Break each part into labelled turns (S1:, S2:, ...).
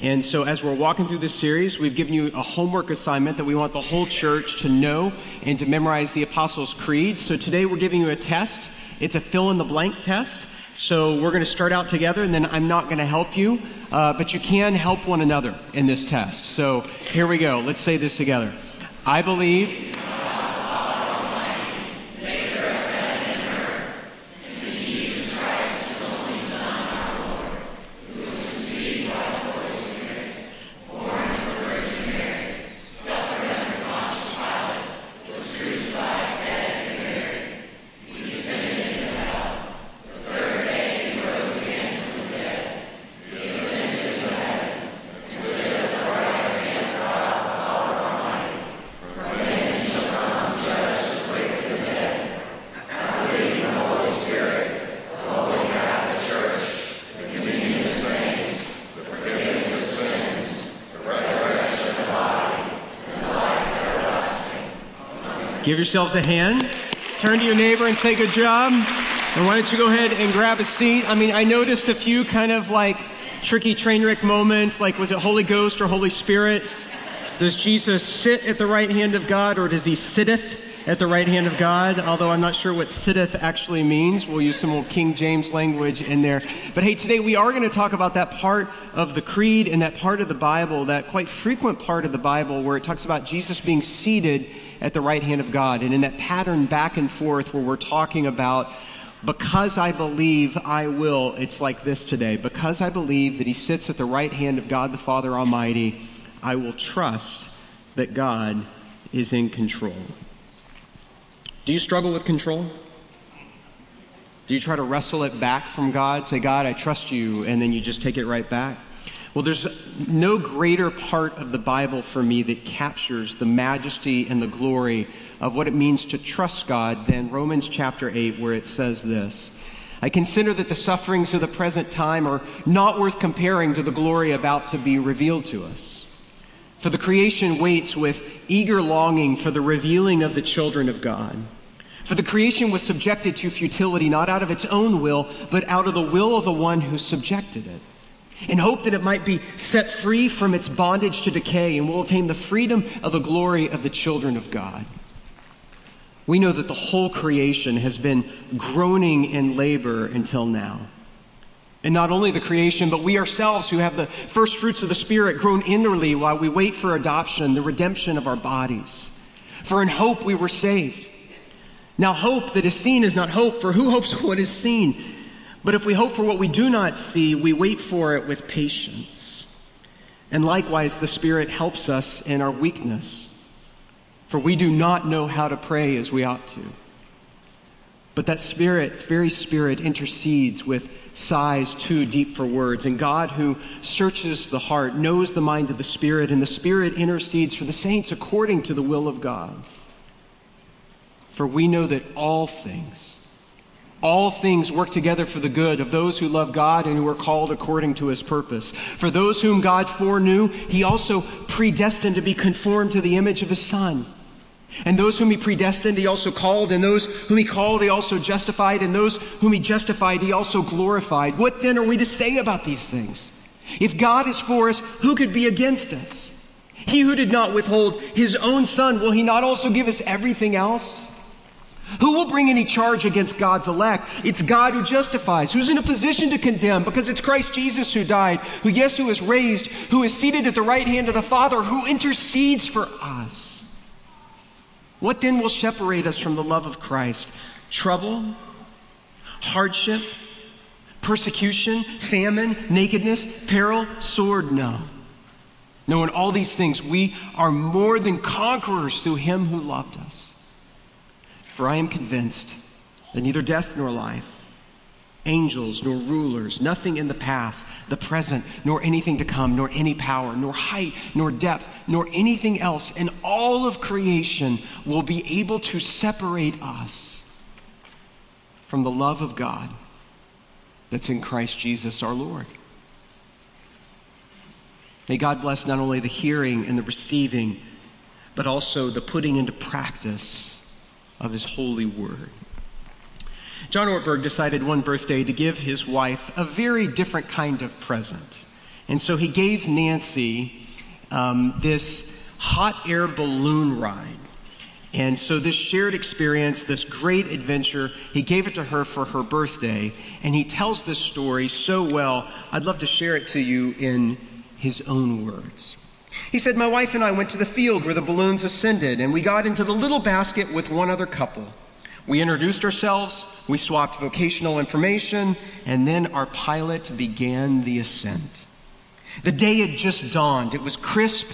S1: And so, as we're walking through this series, we've given you a homework assignment that we want the whole church to know and to memorize the Apostles' Creed. So, today we're giving you a test. It's a fill in the blank test. So, we're going to start out together, and then I'm not going to help you, uh, but you can help one another in this test. So, here we go. Let's say this together I believe Give yourselves a hand. Turn to your neighbor and say, Good job. And why don't you go ahead and grab a seat? I mean, I noticed a few kind of like tricky train wreck moments, like was it Holy Ghost or Holy Spirit? Does Jesus sit at the right hand of God or does he sitteth at the right hand of God? Although I'm not sure what sitteth actually means. We'll use some old King James language in there. But hey, today we are going to talk about that part of the creed and that part of the Bible, that quite frequent part of the Bible where it talks about Jesus being seated at the right hand of God. And in that pattern back and forth where we're talking about because I believe I will, it's like this today. Because I believe that He sits at the right hand of God the Father Almighty, I will trust that God is in control. Do you struggle with control? Do you try to wrestle it back from God? Say, God, I trust you, and then you just take it right back? Well, there's no greater part of the Bible for me that captures the majesty and the glory of what it means to trust God than Romans chapter 8, where it says this I consider that the sufferings of the present time are not worth comparing to the glory about to be revealed to us. For the creation waits with eager longing for the revealing of the children of God. For the creation was subjected to futility not out of its own will, but out of the will of the one who subjected it in hope that it might be set free from its bondage to decay and will attain the freedom of the glory of the children of God. We know that the whole creation has been groaning in labor until now. And not only the creation, but we ourselves who have the first fruits of the Spirit groan inwardly while we wait for adoption, the redemption of our bodies. For in hope we were saved. Now, hope that is seen is not hope, for who hopes for what is seen? But if we hope for what we do not see, we wait for it with patience. And likewise, the Spirit helps us in our weakness, for we do not know how to pray as we ought to. But that Spirit, very Spirit, intercedes with sighs too deep for words. And God, who searches the heart, knows the mind of the Spirit, and the Spirit intercedes for the saints according to the will of God. For we know that all things, all things work together for the good of those who love God and who are called according to his purpose. For those whom God foreknew, he also predestined to be conformed to the image of his Son. And those whom he predestined, he also called. And those whom he called, he also justified. And those whom he justified, he also glorified. What then are we to say about these things? If God is for us, who could be against us? He who did not withhold his own Son, will he not also give us everything else? Who will bring any charge against God's elect? It's God who justifies. Who's in a position to condemn? Because it's Christ Jesus who died, who, yes, who is raised, who is seated at the right hand of the Father, who intercedes for us. What then will separate us from the love of Christ? Trouble? Hardship? Persecution? Famine? Nakedness? Peril? Sword? No. No, in all these things, we are more than conquerors through him who loved us. For I am convinced that neither death nor life, angels nor rulers, nothing in the past, the present, nor anything to come, nor any power, nor height, nor depth, nor anything else in all of creation will be able to separate us from the love of God that's in Christ Jesus our Lord. May God bless not only the hearing and the receiving, but also the putting into practice of his holy word. John Ortberg decided one birthday to give his wife a very different kind of present. And so he gave Nancy um, this hot air balloon ride. And so, this shared experience, this great adventure, he gave it to her for her birthday. And he tells this story so well, I'd love to share it to you in his own words. He said, My wife and I went to the field where the balloons ascended, and we got into the little basket with one other couple. We introduced ourselves, we swapped vocational information, and then our pilot began the ascent. The day had just dawned. It was crisp,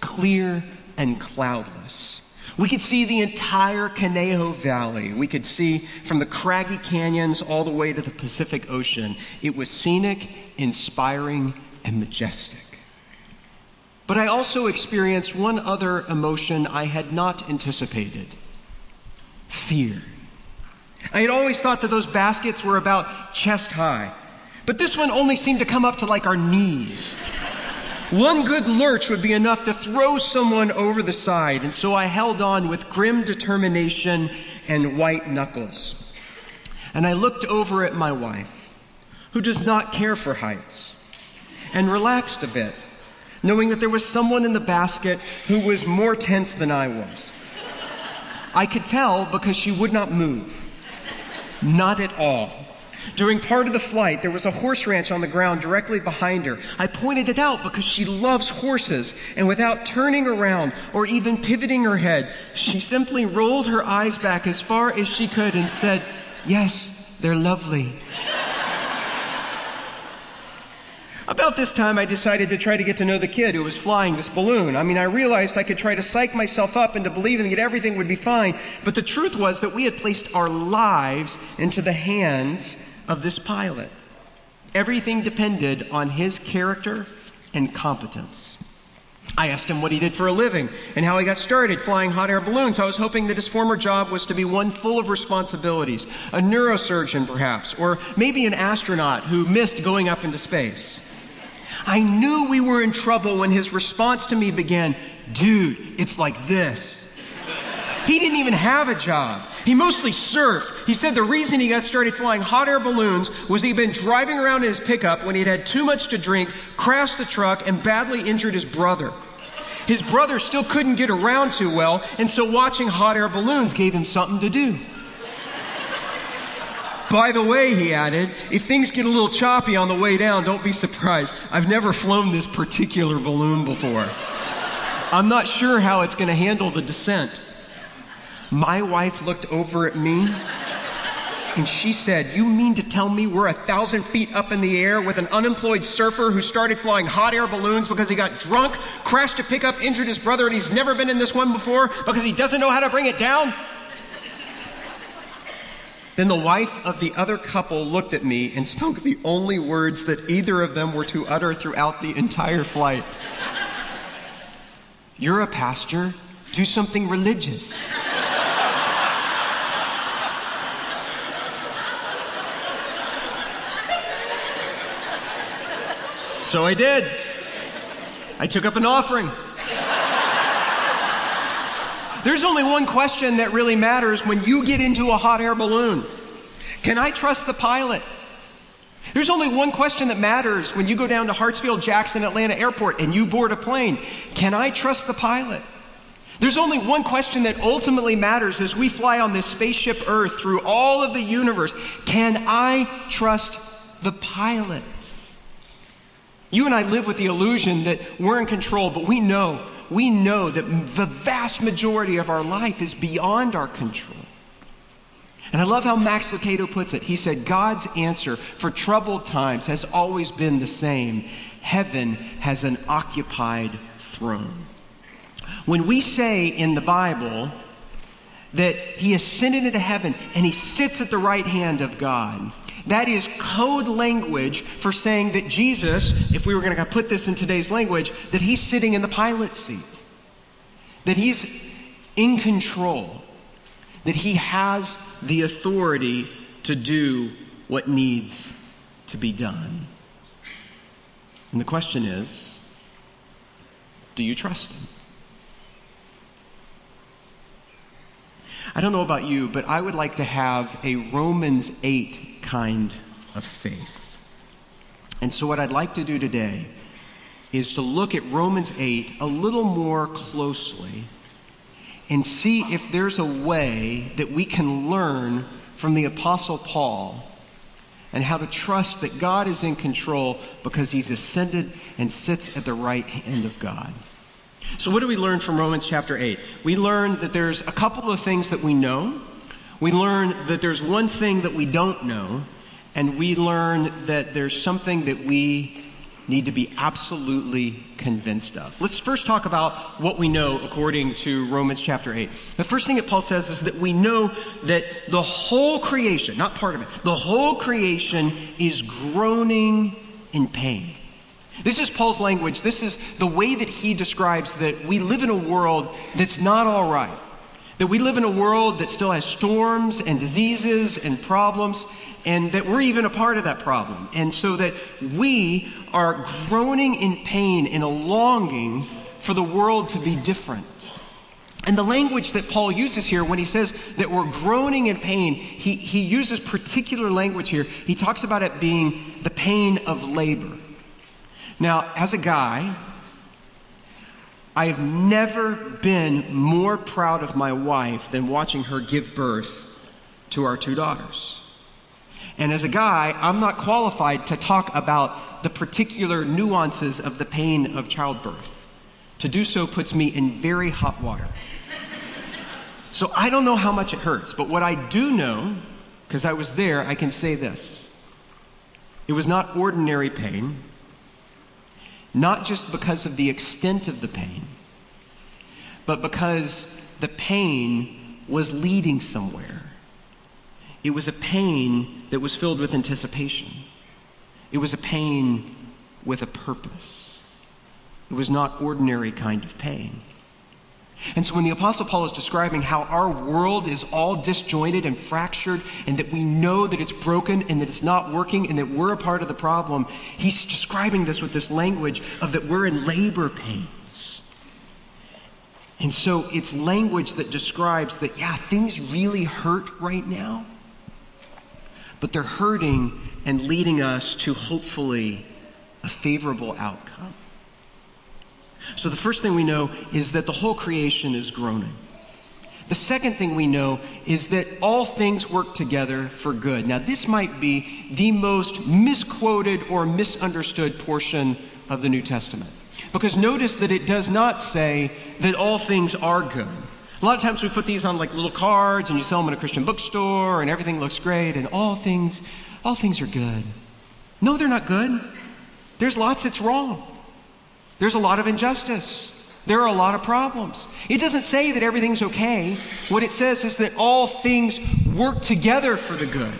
S1: clear, and cloudless. We could see the entire Conejo Valley. We could see from the craggy canyons all the way to the Pacific Ocean. It was scenic, inspiring, and majestic. But I also experienced one other emotion I had not anticipated fear. I had always thought that those baskets were about chest high, but this one only seemed to come up to like our knees. One good lurch would be enough to throw someone over the side, and so I held on with grim determination and white knuckles. And I looked over at my wife, who does not care for heights, and relaxed a bit, knowing that there was someone in the basket who was more tense than I was. I could tell because she would not move. Not at all. During part of the flight, there was a horse ranch on the ground directly behind her. I pointed it out because she loves horses, and without turning around or even pivoting her head, she simply rolled her eyes back as far as she could and said, Yes, they're lovely. About this time, I decided to try to get to know the kid who was flying this balloon. I mean, I realized I could try to psych myself up into believing that everything would be fine, but the truth was that we had placed our lives into the hands of this pilot. Everything depended on his character and competence. I asked him what he did for a living and how he got started flying hot air balloons. I was hoping that his former job was to be one full of responsibilities, a neurosurgeon perhaps, or maybe an astronaut who missed going up into space. I knew we were in trouble when his response to me began, Dude, it's like this. He didn't even have a job. He mostly surfed. He said the reason he got started flying hot air balloons was he'd been driving around in his pickup when he'd had too much to drink, crashed the truck, and badly injured his brother. His brother still couldn't get around too well, and so watching hot air balloons gave him something to do. By the way, he added, if things get a little choppy on the way down, don't be surprised. I've never flown this particular balloon before. I'm not sure how it's going to handle the descent. My wife looked over at me and she said, You mean to tell me we're a thousand feet up in the air with an unemployed surfer who started flying hot air balloons because he got drunk, crashed a pickup, injured his brother, and he's never been in this one before because he doesn't know how to bring it down? Then the wife of the other couple looked at me and spoke the only words that either of them were to utter throughout the entire flight. You're a pastor. Do something religious. So I did. I took up an offering. There's only one question that really matters when you get into a hot air balloon Can I trust the pilot? There's only one question that matters when you go down to Hartsfield Jackson Atlanta Airport and you board a plane Can I trust the pilot? There's only one question that ultimately matters as we fly on this spaceship Earth through all of the universe Can I trust the pilot? You and I live with the illusion that we're in control, but we know we know that the vast majority of our life is beyond our control. And I love how Max Lucado puts it. He said, God's answer for troubled times has always been the same heaven has an occupied throne. When we say in the Bible that he ascended into heaven and he sits at the right hand of God, that is code language for saying that Jesus, if we were going to put this in today's language, that he's sitting in the pilot seat, that he's in control, that he has the authority to do what needs to be done. And the question is do you trust him? I don't know about you, but I would like to have a Romans 8 kind of faith. And so, what I'd like to do today is to look at Romans 8 a little more closely and see if there's a way that we can learn from the Apostle Paul and how to trust that God is in control because he's ascended and sits at the right hand of God. So, what do we learn from Romans chapter 8? We learn that there's a couple of things that we know. We learn that there's one thing that we don't know. And we learn that there's something that we need to be absolutely convinced of. Let's first talk about what we know according to Romans chapter 8. The first thing that Paul says is that we know that the whole creation, not part of it, the whole creation is groaning in pain. This is Paul's language. This is the way that he describes that we live in a world that's not all right. That we live in a world that still has storms and diseases and problems, and that we're even a part of that problem. And so that we are groaning in pain in a longing for the world to be different. And the language that Paul uses here when he says that we're groaning in pain, he, he uses particular language here. He talks about it being the pain of labor. Now, as a guy, I have never been more proud of my wife than watching her give birth to our two daughters. And as a guy, I'm not qualified to talk about the particular nuances of the pain of childbirth. To do so puts me in very hot water. So I don't know how much it hurts, but what I do know, because I was there, I can say this. It was not ordinary pain not just because of the extent of the pain, but because the pain was leading somewhere. It was a pain that was filled with anticipation. It was a pain with a purpose. It was not ordinary kind of pain. And so when the Apostle Paul is describing how our world is all disjointed and fractured, and that we know that it's broken and that it's not working and that we're a part of the problem, he's describing this with this language of that we're in labor pains. And so it's language that describes that, yeah, things really hurt right now, but they're hurting and leading us to hopefully a favorable outcome. So the first thing we know is that the whole creation is groaning. The second thing we know is that all things work together for good. Now, this might be the most misquoted or misunderstood portion of the New Testament. Because notice that it does not say that all things are good. A lot of times we put these on like little cards and you sell them in a Christian bookstore and everything looks great and all things all things are good. No, they're not good. There's lots that's wrong. There's a lot of injustice. There are a lot of problems. It doesn't say that everything's okay. What it says is that all things work together for the good.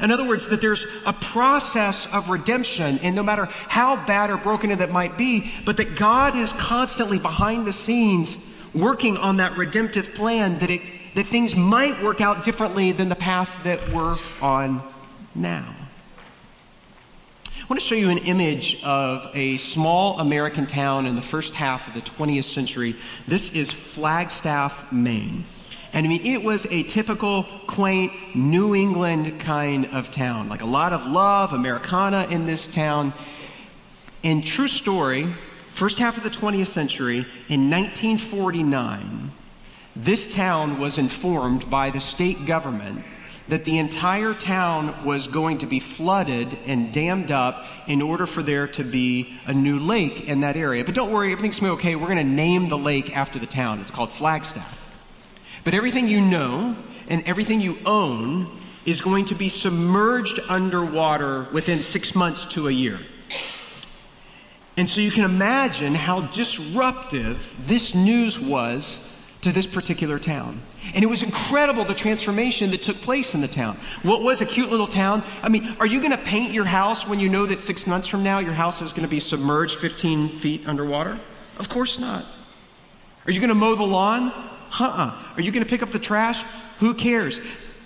S1: In other words, that there's a process of redemption, and no matter how bad or broken it might be, but that God is constantly behind the scenes working on that redemptive plan, that, it, that things might work out differently than the path that we're on now. I want to show you an image of a small American town in the first half of the 20th century. This is Flagstaff, Maine. And I mean, it was a typical, quaint, New England kind of town. Like a lot of love, Americana in this town. And true story, first half of the 20th century, in 1949, this town was informed by the state government that the entire town was going to be flooded and dammed up in order for there to be a new lake in that area. But don't worry, everything's going to be okay. We're going to name the lake after the town. It's called Flagstaff. But everything you know and everything you own is going to be submerged underwater within six months to a year. And so you can imagine how disruptive this news was to this particular town. And it was incredible the transformation that took place in the town. What was a cute little town? I mean, are you going to paint your house when you know that six months from now your house is going to be submerged 15 feet underwater? Of course not. Are you going to mow the lawn? Uh uh Are you going to pick up the trash? Who cares?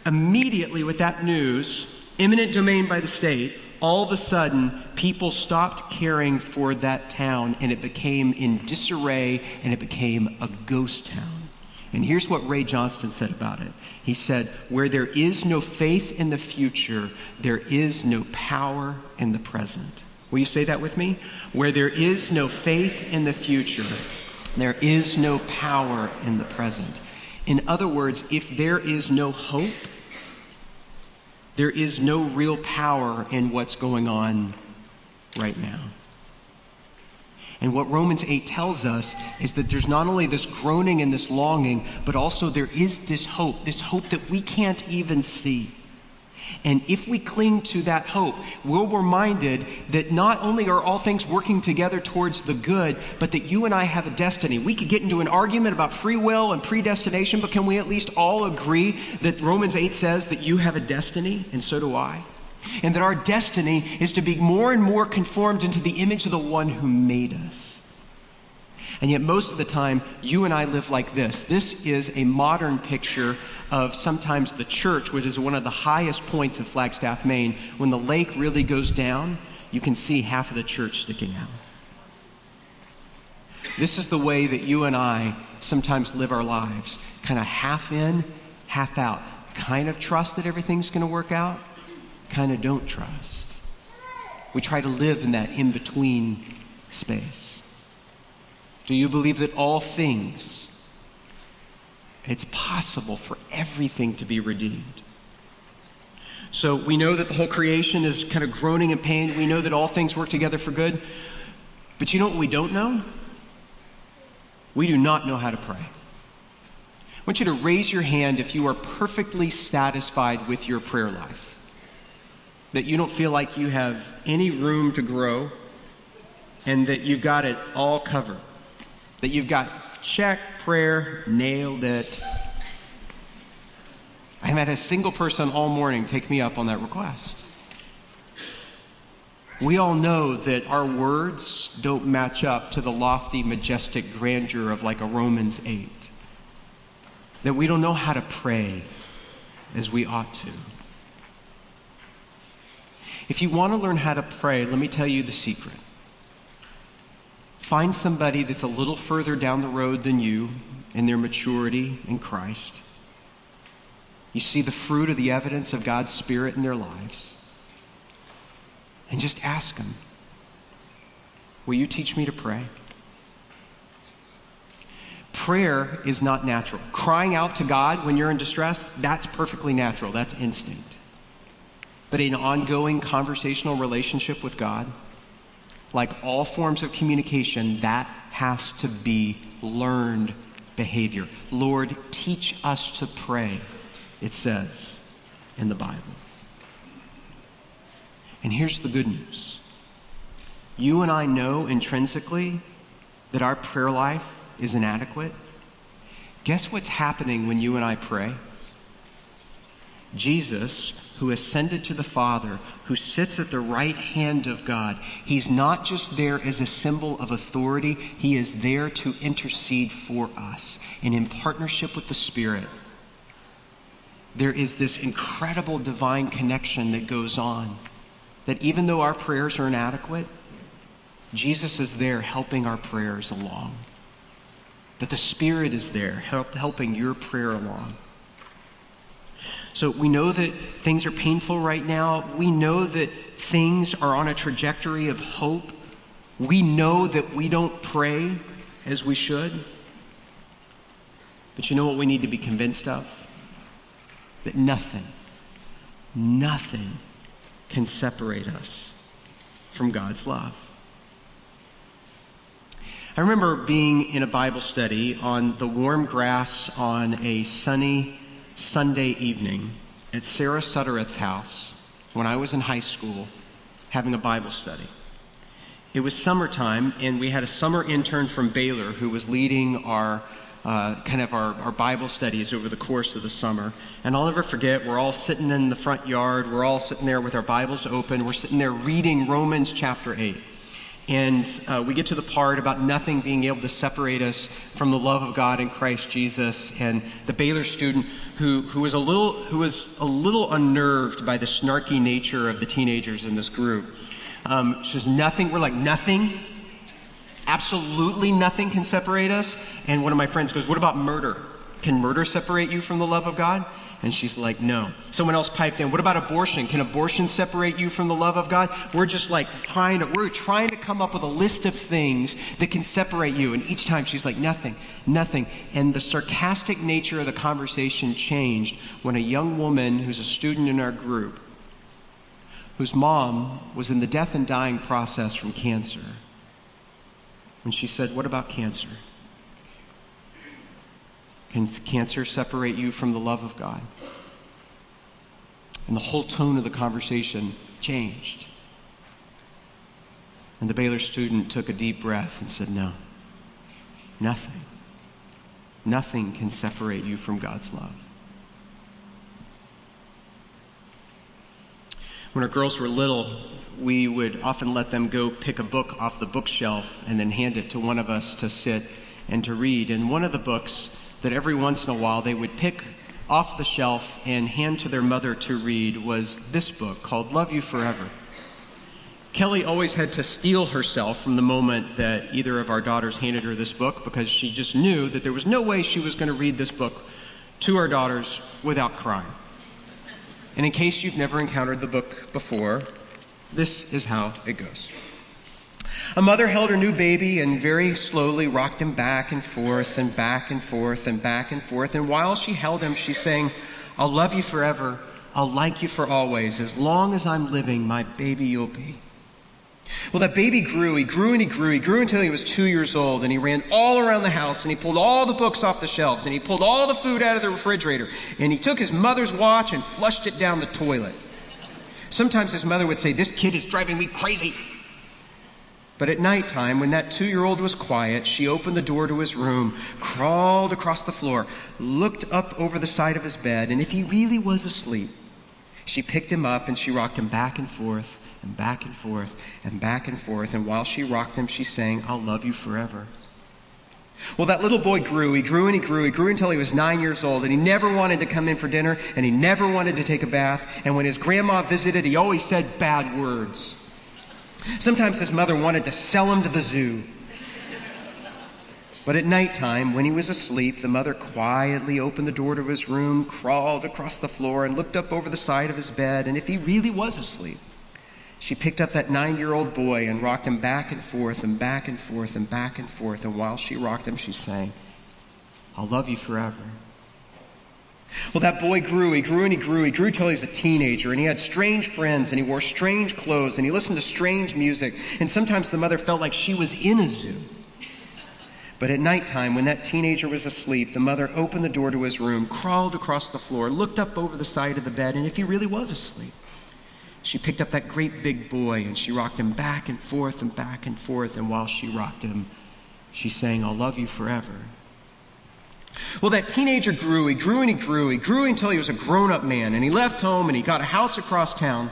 S1: Immediately, with that news, eminent domain by the state, all of a sudden, people stopped caring for that town and it became in disarray and it became a ghost town. And here's what Ray Johnston said about it. He said, Where there is no faith in the future, there is no power in the present. Will you say that with me? Where there is no faith in the future, there is no power in the present. In other words, if there is no hope, there is no real power in what's going on right now. And what Romans 8 tells us is that there's not only this groaning and this longing, but also there is this hope, this hope that we can't even see. And if we cling to that hope, we're reminded that not only are all things working together towards the good, but that you and I have a destiny. We could get into an argument about free will and predestination, but can we at least all agree that Romans 8 says that you have a destiny, and so do I? And that our destiny is to be more and more conformed into the image of the one who made us. And yet, most of the time, you and I live like this. This is a modern picture of sometimes the church, which is one of the highest points of Flagstaff, Maine. When the lake really goes down, you can see half of the church sticking out. This is the way that you and I sometimes live our lives kind of half in, half out. Kind of trust that everything's going to work out, kind of don't trust. We try to live in that in between space. Do you believe that all things, it's possible for everything to be redeemed? So we know that the whole creation is kind of groaning in pain. We know that all things work together for good. But you know what we don't know? We do not know how to pray. I want you to raise your hand if you are perfectly satisfied with your prayer life that you don't feel like you have any room to grow, and that you've got it all covered. That you've got check, prayer, nailed it. I haven't had a single person all morning take me up on that request. We all know that our words don't match up to the lofty, majestic grandeur of like a Romans 8. That we don't know how to pray as we ought to. If you want to learn how to pray, let me tell you the secret. Find somebody that's a little further down the road than you in their maturity in Christ. You see the fruit of the evidence of God's Spirit in their lives. And just ask them, Will you teach me to pray? Prayer is not natural. Crying out to God when you're in distress, that's perfectly natural. That's instinct but an ongoing conversational relationship with God, like all forms of communication, that has to be learned behavior. Lord, teach us to pray, it says in the Bible. And here's the good news you and I know intrinsically that our prayer life is inadequate. Guess what's happening when you and I pray? Jesus who ascended to the Father, who sits at the right hand of God. He's not just there as a symbol of authority, He is there to intercede for us. And in partnership with the Spirit, there is this incredible divine connection that goes on. That even though our prayers are inadequate, Jesus is there helping our prayers along. That the Spirit is there help, helping your prayer along. So we know that things are painful right now. We know that things are on a trajectory of hope. We know that we don't pray as we should. But you know what we need to be convinced of? That nothing, nothing can separate us from God's love. I remember being in a Bible study on the warm grass on a sunny Sunday evening at Sarah Suttereth's house when I was in high school having a Bible study. It was summertime, and we had a summer intern from Baylor who was leading our uh, kind of our, our Bible studies over the course of the summer. And I'll never forget, we're all sitting in the front yard, we're all sitting there with our Bibles open, we're sitting there reading Romans chapter 8. And uh, we get to the part about nothing being able to separate us from the love of God in Christ Jesus. And the Baylor student who, who, was a little, who was a little unnerved by the snarky nature of the teenagers in this group um, says, Nothing. We're like, Nothing. Absolutely nothing can separate us. And one of my friends goes, What about murder? Can murder separate you from the love of God? And she's like, no. Someone else piped in, what about abortion? Can abortion separate you from the love of God? We're just like trying to, we're trying to come up with a list of things that can separate you. And each time she's like, nothing, nothing. And the sarcastic nature of the conversation changed when a young woman who's a student in our group, whose mom was in the death and dying process from cancer, when she said, what about cancer? Can cancer separate you from the love of God? And the whole tone of the conversation changed. And the Baylor student took a deep breath and said, No, nothing. Nothing can separate you from God's love. When our girls were little, we would often let them go pick a book off the bookshelf and then hand it to one of us to sit and to read. And one of the books that every once in a while they would pick off the shelf and hand to their mother to read was this book called Love You Forever. Kelly always had to steel herself from the moment that either of our daughters handed her this book because she just knew that there was no way she was going to read this book to our daughters without crying. And in case you've never encountered the book before, this is how it goes. A mother held her new baby and very slowly rocked him back and forth and back and forth and back and forth. And while she held him, she sang, I'll love you forever. I'll like you for always. As long as I'm living, my baby you'll be. Well, that baby grew. He grew and he grew. He grew until he was two years old, and he ran all around the house, and he pulled all the books off the shelves, and he pulled all the food out of the refrigerator, and he took his mother's watch and flushed it down the toilet. Sometimes his mother would say, This kid is driving me crazy. But at night time, when that two year old was quiet, she opened the door to his room, crawled across the floor, looked up over the side of his bed, and if he really was asleep, she picked him up and she rocked him back and forth and back and forth and back and forth. And while she rocked him, she sang, I'll love you forever. Well, that little boy grew. He grew and he grew. He grew until he was nine years old, and he never wanted to come in for dinner, and he never wanted to take a bath. And when his grandma visited, he always said bad words. Sometimes his mother wanted to sell him to the zoo. But at night time, when he was asleep, the mother quietly opened the door to his room, crawled across the floor, and looked up over the side of his bed. And if he really was asleep, she picked up that nine year old boy and rocked him back and forth and back and forth and back and forth. And while she rocked him, she sang, I'll love you forever. Well, that boy grew. He grew and he grew. He grew till he was a teenager, and he had strange friends, and he wore strange clothes, and he listened to strange music. And sometimes the mother felt like she was in a zoo. But at nighttime, when that teenager was asleep, the mother opened the door to his room, crawled across the floor, looked up over the side of the bed, and if he really was asleep, she picked up that great big boy and she rocked him back and forth and back and forth. And while she rocked him, she sang, I'll love you forever. Well, that teenager grew. He grew and he grew. He grew until he was a grown up man. And he left home and he got a house across town.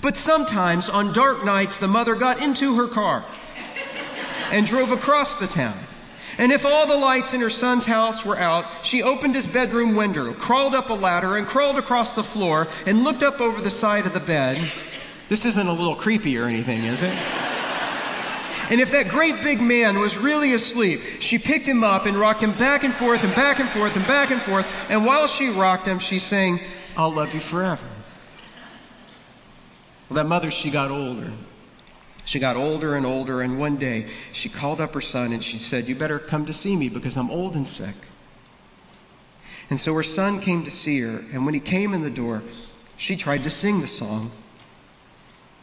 S1: But sometimes on dark nights, the mother got into her car and drove across the town. And if all the lights in her son's house were out, she opened his bedroom window, crawled up a ladder, and crawled across the floor and looked up over the side of the bed. This isn't a little creepy or anything, is it? And if that great big man was really asleep, she picked him up and rocked him back and forth and back and forth and back and forth. And while she rocked him, she sang, I'll love you forever. Well, that mother, she got older. She got older and older, and one day she called up her son and she said, You better come to see me because I'm old and sick. And so her son came to see her, and when he came in the door, she tried to sing the song,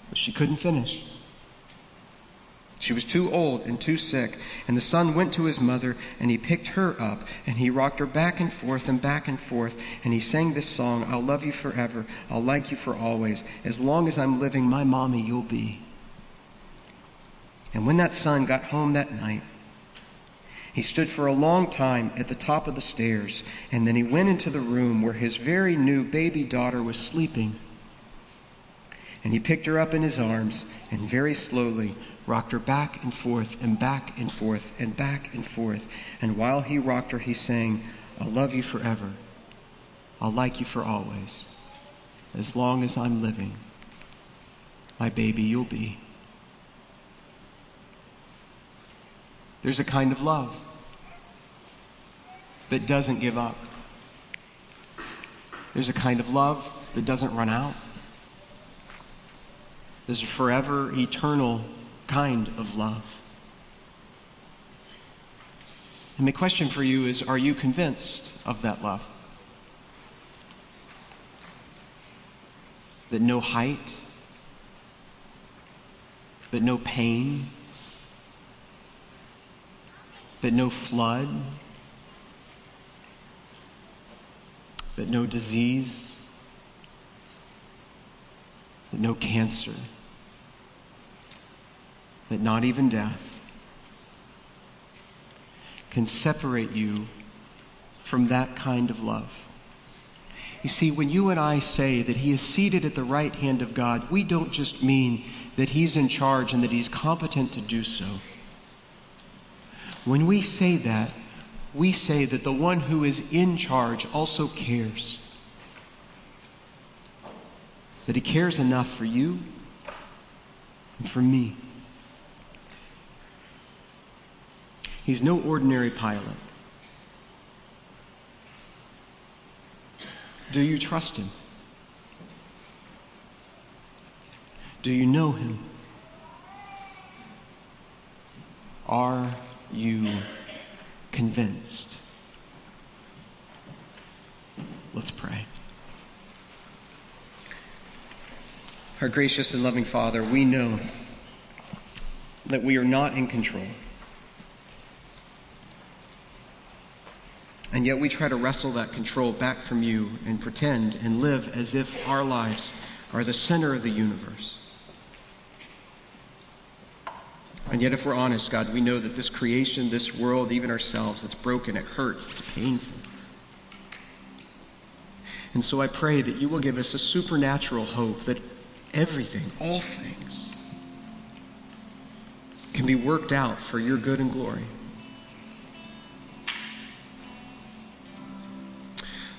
S1: but she couldn't finish. She was too old and too sick, and the son went to his mother, and he picked her up, and he rocked her back and forth and back and forth, and he sang this song I'll love you forever, I'll like you for always. As long as I'm living, my mommy you'll be. And when that son got home that night, he stood for a long time at the top of the stairs, and then he went into the room where his very new baby daughter was sleeping. And he picked her up in his arms and very slowly rocked her back and forth and back and forth and back and forth. And while he rocked her, he sang, I'll love you forever. I'll like you for always. As long as I'm living, my baby you'll be. There's a kind of love that doesn't give up. There's a kind of love that doesn't run out. A forever, eternal kind of love. And my question for you is Are you convinced of that love? That no height, that no pain, that no flood, that no disease, that no cancer, that not even death can separate you from that kind of love. You see, when you and I say that He is seated at the right hand of God, we don't just mean that He's in charge and that He's competent to do so. When we say that, we say that the one who is in charge also cares. That He cares enough for you and for me. He's no ordinary pilot. Do you trust him? Do you know him? Are you convinced? Let's pray. Our gracious and loving Father, we know that we are not in control. And yet we try to wrestle that control back from you and pretend and live as if our lives are the center of the universe. And yet, if we're honest, God, we know that this creation, this world, even ourselves, it's broken, it hurts, it's painful. And so I pray that you will give us a supernatural hope that everything, all things, can be worked out for your good and glory.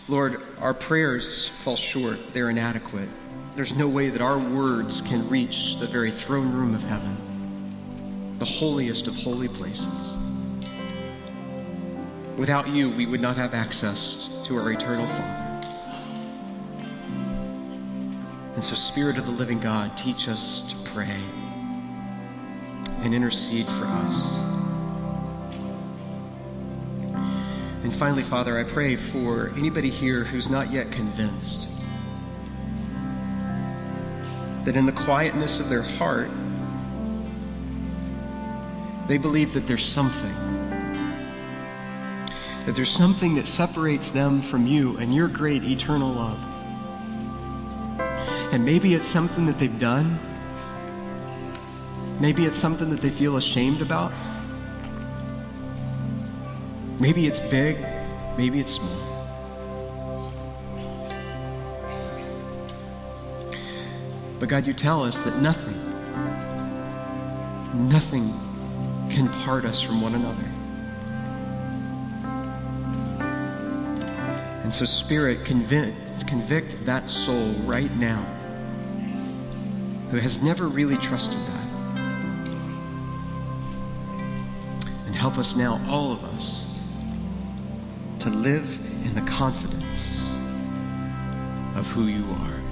S1: Lord, our prayers fall short, they're inadequate. There's no way that our words can reach the very throne room of heaven, the holiest of holy places. Without you, we would not have access to our eternal Father. And so, Spirit of the living God, teach us to pray and intercede for us. And finally, Father, I pray for anybody here who's not yet convinced that in the quietness of their heart, they believe that there's something. That there's something that separates them from you and your great eternal love. And maybe it's something that they've done. Maybe it's something that they feel ashamed about. Maybe it's big, maybe it's small. But God, you tell us that nothing, nothing can part us from one another. And so, Spirit, convict, convict that soul right now who has never really trusted that. And help us now, all of us, to live in the confidence of who you are.